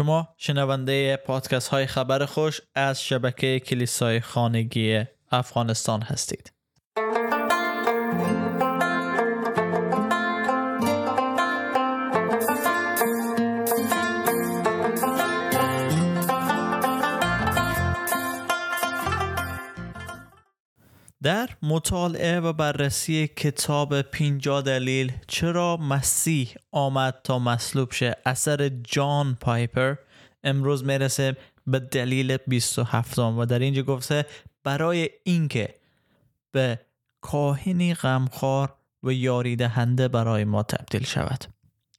شما شنونده پادکست های خبر خوش از شبکه کلیسای خانگی افغانستان هستید. در مطالعه و بررسی کتاب پینجا دلیل چرا مسیح آمد تا مصلوب شه اثر جان پایپر امروز می‌رسه به دلیل 27 و در اینجا گفته برای اینکه به کاهنی غمخوار و یاری دهنده برای ما تبدیل شود.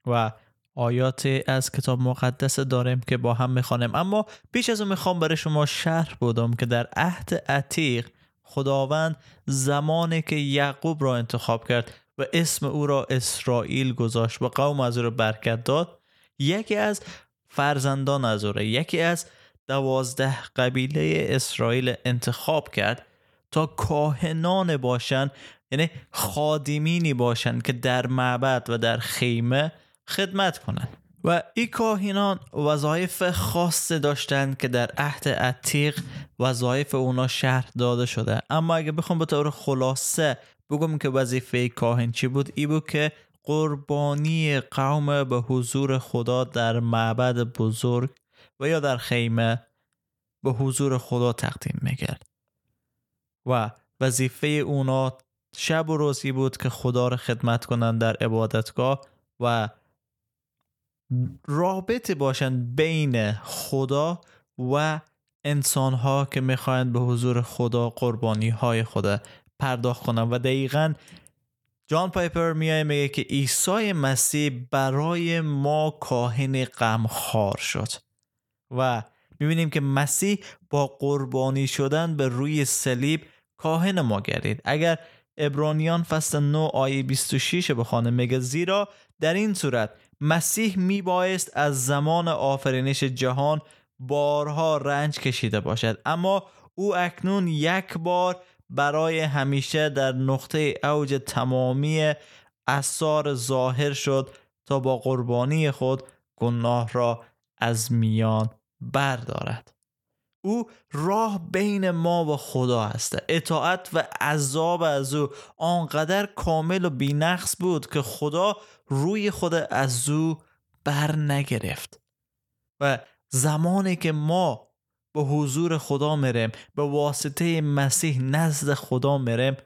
و آیات از کتاب مقدس داریم که با هم می‌خوانیم. اما پیش از اون می‌خوام برای شما شرح بودم که در عهد عتیق خداوند زمانی که یعقوب را انتخاب کرد و اسم او را اسرائیل گذاشت و قوم از او را برکت داد. یکی از فرزندان از او را یکی از دوازده قبیله اسرائیل انتخاب کرد تا کاهنان باشند یعنی خادمینی باشند که در معبد و در خیمه خدمت کنند و این کاهینان وظایف خاص داشتند که در عهد عتیق وظایف اونا شهر داده شده. اما اگه بخوام به طور خلاصه بگم که وظیفه کاهن چی بود؟ ای بود که قربانی قوم به حضور خدا در معبد بزرگ و یا در خیمه به حضور خدا تقدیم می‌کرد. و وظیفه اونا شب و روزی بود که خدا را خدمت کنند در عبادتگاه و رابطه باشند بین خدا و انسان ها که می‌خواهند به حضور خدا قربانی های خدا پرداخت کنند. و دقیقا جان پایپر میایه میگه که عیسی مسیح برای ما کاهن غمخوار شد. و می‌بینیم که مسیح با قربانی شدن به روی صلیب کاهن ما گردید. اگر ابرانیان فصل 9 آیه 26 بخوانه میگه زیرا در این صورت مسیح میبایست از زمان آفرینش جهان بارها رنج کشیده باشد. اما او اکنون یک بار برای همیشه در نقطه اوج تمامی اثار ظاهر شد تا با قربانی خود گناه را از میان بردارد. او راه بین ما و خدا است اطاعت و عذاب از او آنقدر کامل و بینقص بود که خدا روی خود از او بر نگرفت. و زمانی که ما به حضور خدا میریم به واسطه مسیح نزد خدا میریم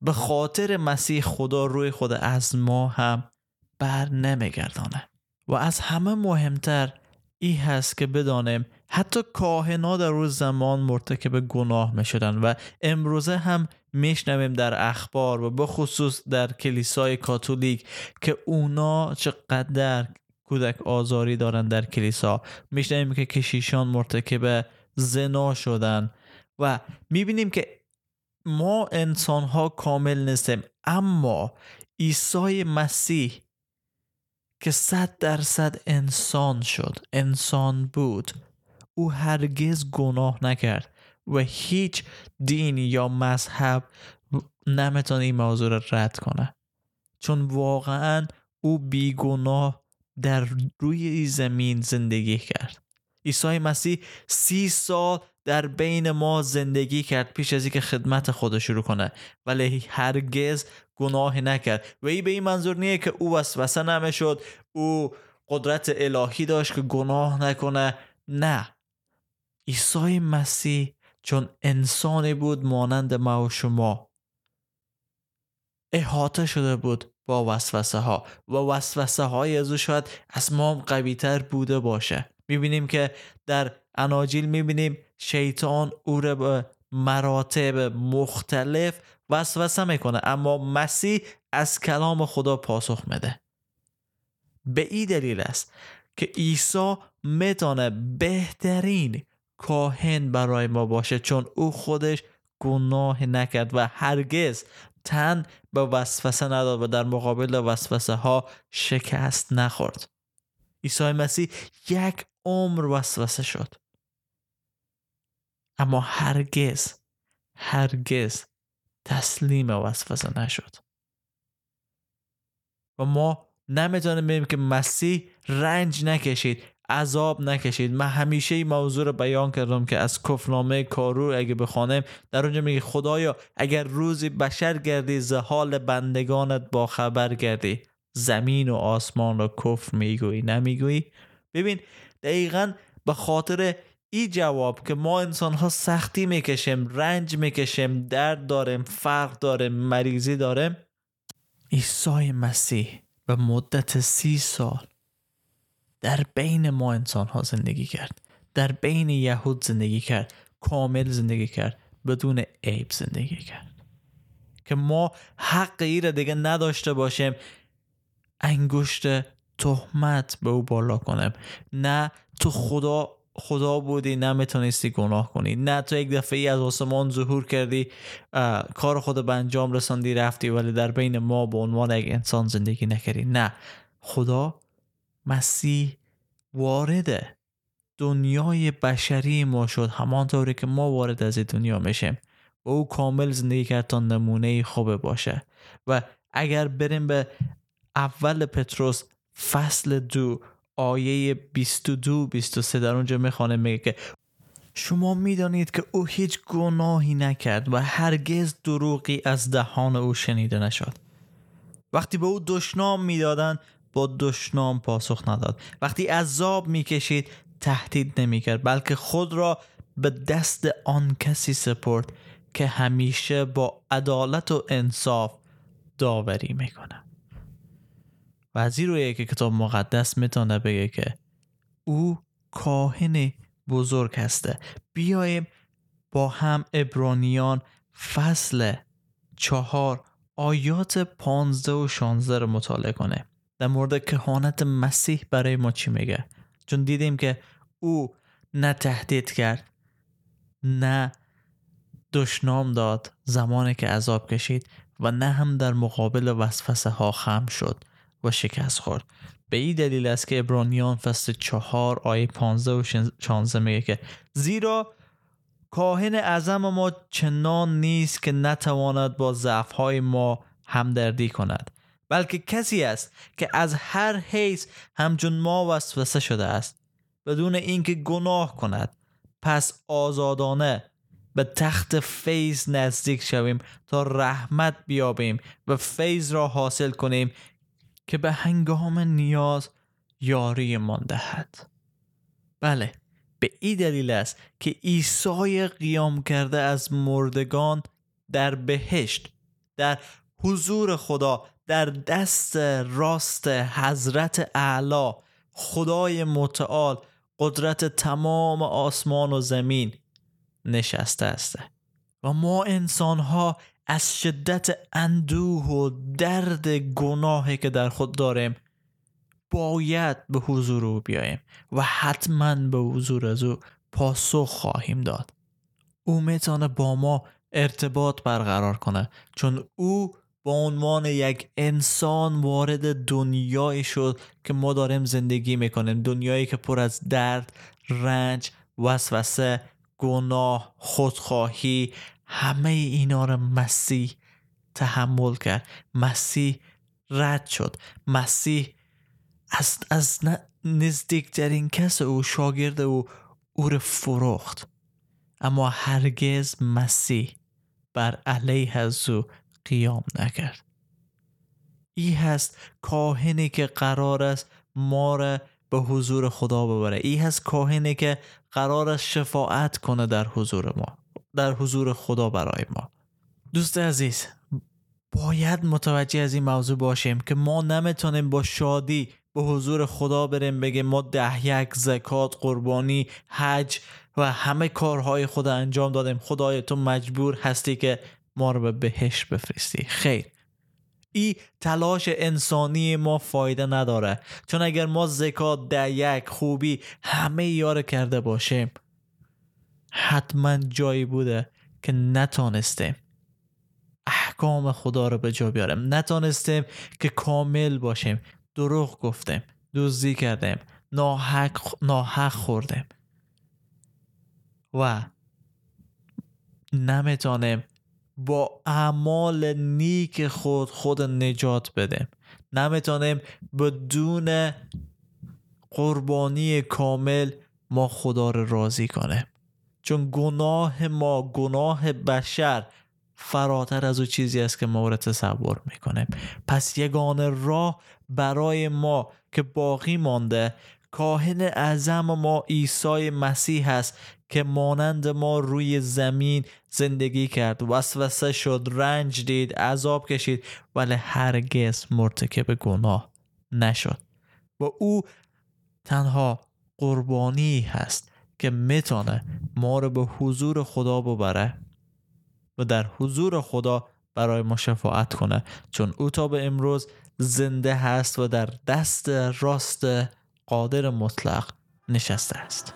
به خاطر مسیح خدا روی خود از ما هم بر نمیگردانه و از همه مهمتر ای هست که بدانیم حتی کاهنا در روز زمان مرتکب گناه می شدن و امروزه هم میشنویم در اخبار و به خصوص در کلیسای کاتولیک که اونا چقدر کودک آزاری دارن در کلیسا. میشنویم که کشیشان مرتکب زنا شدن و می‌بینیم که ما انسان ها کامل نیستیم اما عیسی مسیح که صد درصد انسان شد انسان بود. او هرگز گناه نکرد و هیچ دین یا مذهب نمی‌تونه این موضوع را رد کنه. چون واقعا او بیگناه در روی زمین زندگی کرد. عیسی مسیح سی سال در بین ما زندگی کرد پیش از اینکه خدمت خود شروع کنه. ولی هرگز گناه نکرد. و این به این منظور نیه که او وسوسه نمی‌شد او قدرت الهی داشت که گناه نکنه. نه. عیسی مسیح چون انسانی بود مانند ما و شما. احاطه شده بود با وسوسه ها و وسوسه های از او شاید از ما قوی تر بوده باشه. می‌بینیم که در اناجیل می‌بینیم شیطان او را مراتب مختلف وسوسه می‌کنه اما مسیح از کلام خدا پاسخ میده. به این دلیل است که عیسی می‌تونه بهترین کاهن برای ما باشه چون او خودش گناه نکرد و هرگز تن به وسوسه نداد و در مقابل وسوسه ها شکست نخورد. عیسی مسیح یک عمر وسوسه شد. اما هرگز هرگز تسلیم وسوسه نشد. و ما نمی‌تونیم بگیم که مسیح رنج نکشید عذاب نکشید. من همیشه این موضوع رو بیان کردم که از کفنامه کارو اگه بخوانم در اونجا میگه خدایا اگر روزی بشر گردی زحال بندگانت با خبر گردی. زمین و آسمان رو کفر می‌گویی نمی‌گویی؟ ببین دقیقا به خاطر ای جواب که ما انسان ها سختی می‌کشیم رنج می‌کشیم درد داریم فرق داریم مریضی داریم. عیسی مسیح به مدت سی سال در بین ما انسان ها زندگی کرد. در بین یهود زندگی کرد کامل زندگی کرد بدون عیب زندگی کرد. که ما حق ای را دیگه نداشته باشیم انگشت تهمت به او بالا کنیم. نه تو خدا خدا بودی نمی‌تونستی گناه کنی. نه تو یک دفعه ای از آسمان ظهور کردی کار خود به انجام رساندی رفتی ولی در بین ما به عنوان یک انسان زندگی نکردی. نه. خدا مسیح وارد دنیای بشری ما شد. همانطوری که ما وارد از دنیا میشیم. و او کامل زندگی کرد تا نمونه خوبه باشه. و اگر بریم به اول پتروس فصل دو آیه 22 23 در اونجا می‌خوانه میگه که شما می‌دانید که او هیچ گناهی نکرد و هرگز دروغی از دهان او شنیده نشد. وقتی به او دشنام می‌دادند با دشنام پاسخ نداد. وقتی عذاب می‌کشید تهدید نمی‌کرد بلکه خود را به دست آن کسی سپرد که همیشه با عدالت و انصاف داوری می‌کنه و از این رویه که کتاب مقدس می‌تونه بگه که او کاهن بزرگ هسته. بیایم با هم ابرانیان فصل چهار آیات پانزده و شانزده رو مطالعه کنه. در مورد کهانت مسیح برای ما چی میگه؟ چون دیدیم که او نه تهدید کرد نه دشنام داد زمانی که عذاب کشید و نه هم در مقابل وسوسه ها خم شد. و شکست خورد. به این دلیل است که ابرانیان فصل چهار آیه 15 و 16 میگه که زیرا کاهن اعظم ما چنان نیست که نتواند با ضعفهای ما همدردی کند بلکه کسی است که از هر حیث همچون ما وسوسه شده است. بدون اینکه گناه کند پس آزادانه به تخت فیض نزدیک شویم تا رحمت بیابیم و فیض را حاصل کنیم که به هنگام نیاز یاری من دهد. بله به این دلیل است که عیسی قیام کرده از مردگان در بهشت در حضور خدا در دست راست حضرت اعلی خدای متعال قدرت تمام آسمان و زمین نشسته است. و ما انسان ها از شدت اندوه و درد گناهی که در خود داریم باید به حضور او بیاییم و حتما به حضور از او پاسخ خواهیم داد. او می‌تونه با ما ارتباط برقرار کنه چون او با عنوان یک انسان وارد دنیایی شد که ما داریم زندگی می‌کنیم. دنیایی که پر از درد رنج وسوسه گناه خودخواهی همه اینا رو مسیح تحمل کرد. مسیح رد شد. مسیح از, از نزدیکترین کس او شاگرد او او رو فروخت. اما هرگز مسیح بر علیه از او قیام نکرد. ای هست کاهنی که قرار است ما را به حضور خدا ببره. ای هست کاهنی که قرار است شفاعت کنه در حضور ما. در حضور خدا برای ما. دوست عزیز باید متوجه از این موضوع باشیم که ما نمی‌تونیم با شادی به حضور خدا بریم بگیم ما ده یک زکات قربانی حج و همه کارهای خدا انجام دادیم. خدای تو مجبور هستی که ما رو به بهش بفرستی. خیر. ای تلاش انسانی ما فایده نداره. چون اگر ما زکات ده یک خوبی همه یاره کرده باشیم حتما جایی بوده که نتانستیم احکام خدا رو به جا بیاریم. نتانستیم که کامل باشیم. دروغ گفتیم دزدی کردیم ناحق, ناحق خوردیم. و نمی‌تونیم با اعمال نیک خود خود نجات بدیم. نمی‌تونیم بدون قربانی کامل ما خدا رو راضی کنه چون گناه ما گناه بشر فراتر از او چیزی است که ما رو تصور می‌کنه پس یگانه راه برای ما که باقی مانده کاهن اعظم ما عیسی مسیح است که مانند ما روی زمین زندگی کرد. وسوسه شد رنج دید عذاب کشید ولی هرگز مرتکب گناه نشد. و او تنها قربانی هست. که می‌تونه ما رو به حضور خدا ببره و در حضور خدا برای ما شفاعت کنه. چون او تا به امروز زنده هست و در دست راست قادر مطلق نشسته است.